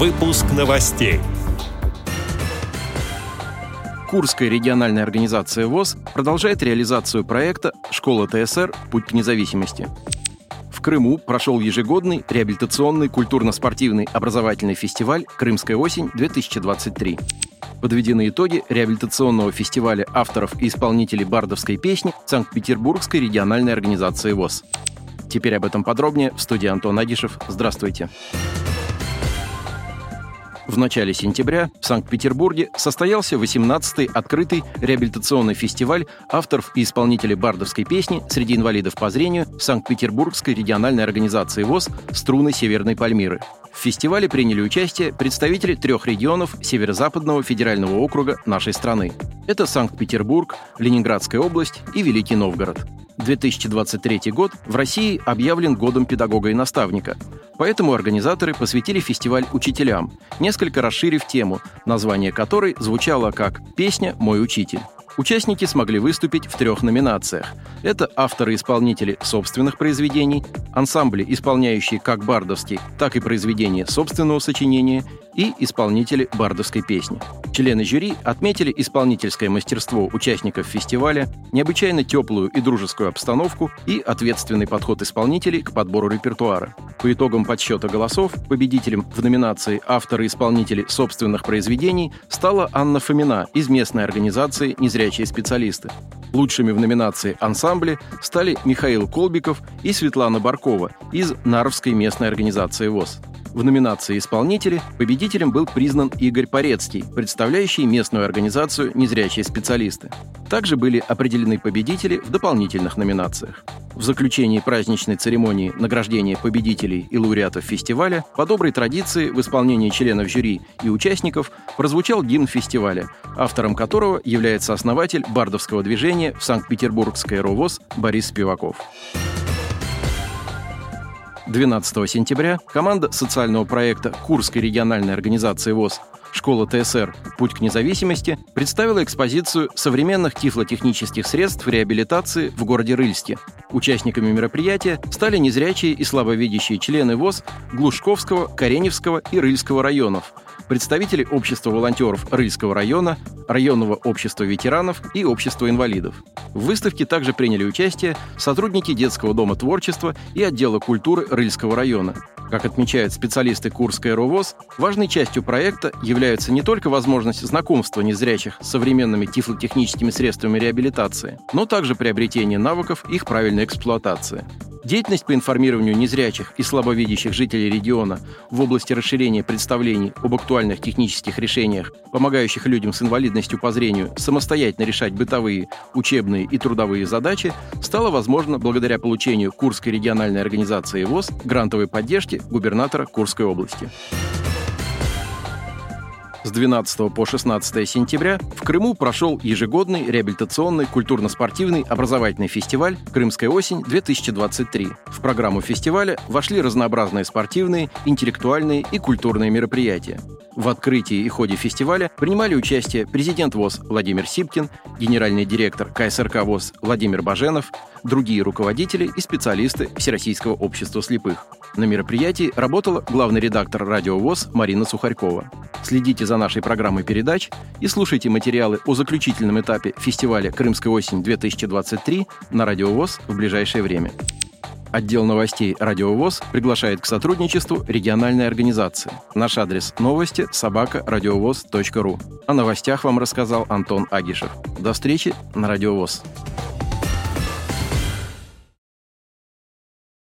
Выпуск новостей. Курская региональная организация ВОЗ продолжает реализацию проекта «Школа ТСР. Путь к независимости». В Крыму прошел ежегодный реабилитационный культурно-спортивный образовательный фестиваль «Крымская осень-2023». Подведены итоги реабилитационного фестиваля авторов и исполнителей бардовской песни Санкт-Петербургской региональной организации ВОЗ. Теперь об этом подробнее в студии Антон Агишев. Здравствуйте. Здравствуйте. В начале сентября в Санкт-Петербурге состоялся 18-й открытый реабилитационный фестиваль авторов и исполнителей бардовской песни среди инвалидов по зрению Санкт-Петербургской региональной организации ВОЗ «Струны Северной Пальмиры». В фестивале приняли участие представители трех регионов Северо-Западного федерального округа нашей страны. Это Санкт-Петербург, Ленинградская область и Великий Новгород. 2023 год в России объявлен годом педагога и наставника. Поэтому организаторы посвятили фестиваль учителям, несколько расширив тему, название которой звучало как «Песня «Мой учитель». Участники смогли выступить в трех номинациях. Это авторы-исполнители собственных произведений, ансамбли, исполняющие как бардовский, так и произведения собственного сочинения, и исполнители бардовской песни. Члены жюри отметили исполнительское мастерство участников фестиваля, необычайно теплую и дружескую обстановку и ответственный подход исполнителей к подбору репертуара. По итогам подсчета голосов победителем в номинации «Авторы-исполнители собственных произведений» стала Анна Фомина из местной организации «Незрячие специалисты». Лучшими в номинации «Ансамбли» стали Михаил Колбиков и Светлана Баркова из Нарвской местной организации ВОЗ. В номинации «Исполнители» победителем был признан Игорь Порецкий, представляющий местную организацию «Незрячие специалисты». Также были определены победители в дополнительных номинациях. В заключении праздничной церемонии награждения победителей и лауреатов фестиваля по доброй традиции в исполнении членов жюри и участников прозвучал гимн фестиваля, автором которого является основатель бардовского движения в Санкт-Петербургской РОВОЗ Борис Спиваков. 12 сентября команда социального проекта Курской региональной организации ВОЗ «Школа ТСР. Путь к независимости» представила экспозицию современных тифлотехнических средств реабилитации в городе Рыльске. Участниками мероприятия стали незрячие и слабовидящие члены ВОЗ Глушковского, Кареневского и Рыльского районов – представители Общества волонтеров Рыльского района, Районного общества ветеранов и Общества инвалидов. В выставке также приняли участие сотрудники Детского дома творчества и отдела культуры Рыльского района. Как отмечают специалисты Курской РОВОЗ, важной частью проекта является не только возможность знакомства незрячих с современными тифлотехническими средствами реабилитации, но также приобретение навыков их правильной эксплуатации. Деятельность по информированию незрячих и слабовидящих жителей региона в области расширения представлений об актуальных технических решениях, помогающих людям с инвалидностью по зрению самостоятельно решать бытовые, учебные и трудовые задачи, стала возможна благодаря получению Курской региональной организации ВОЗ грантовой поддержки губернатора Курской области. С 12 по 16 сентября в Крыму прошел ежегодный реабилитационный культурно-спортивный образовательный фестиваль «Крымская осень-2023». В программу фестиваля вошли разнообразные спортивные, интеллектуальные и культурные мероприятия. В открытии и ходе фестиваля принимали участие президент ВОЗ Владимир Сипкин, генеральный директор КСРК ВОЗ Владимир Баженов, другие руководители и специалисты Всероссийского общества слепых. На мероприятии работала главный редактор «Радио ВОЗ» Марина Сухарькова. Следите за нашей программой передач и слушайте материалы о заключительном этапе фестиваля «Крымская осень-2023» на Радио ВОЗ в ближайшее время. Отдел новостей «Радио ВОЗ» приглашает к сотрудничеству региональной организации. Наш адрес новости – собака радиовоз.ру. О новостях вам рассказал Антон Агишев. До встречи на «Радио ВОЗ».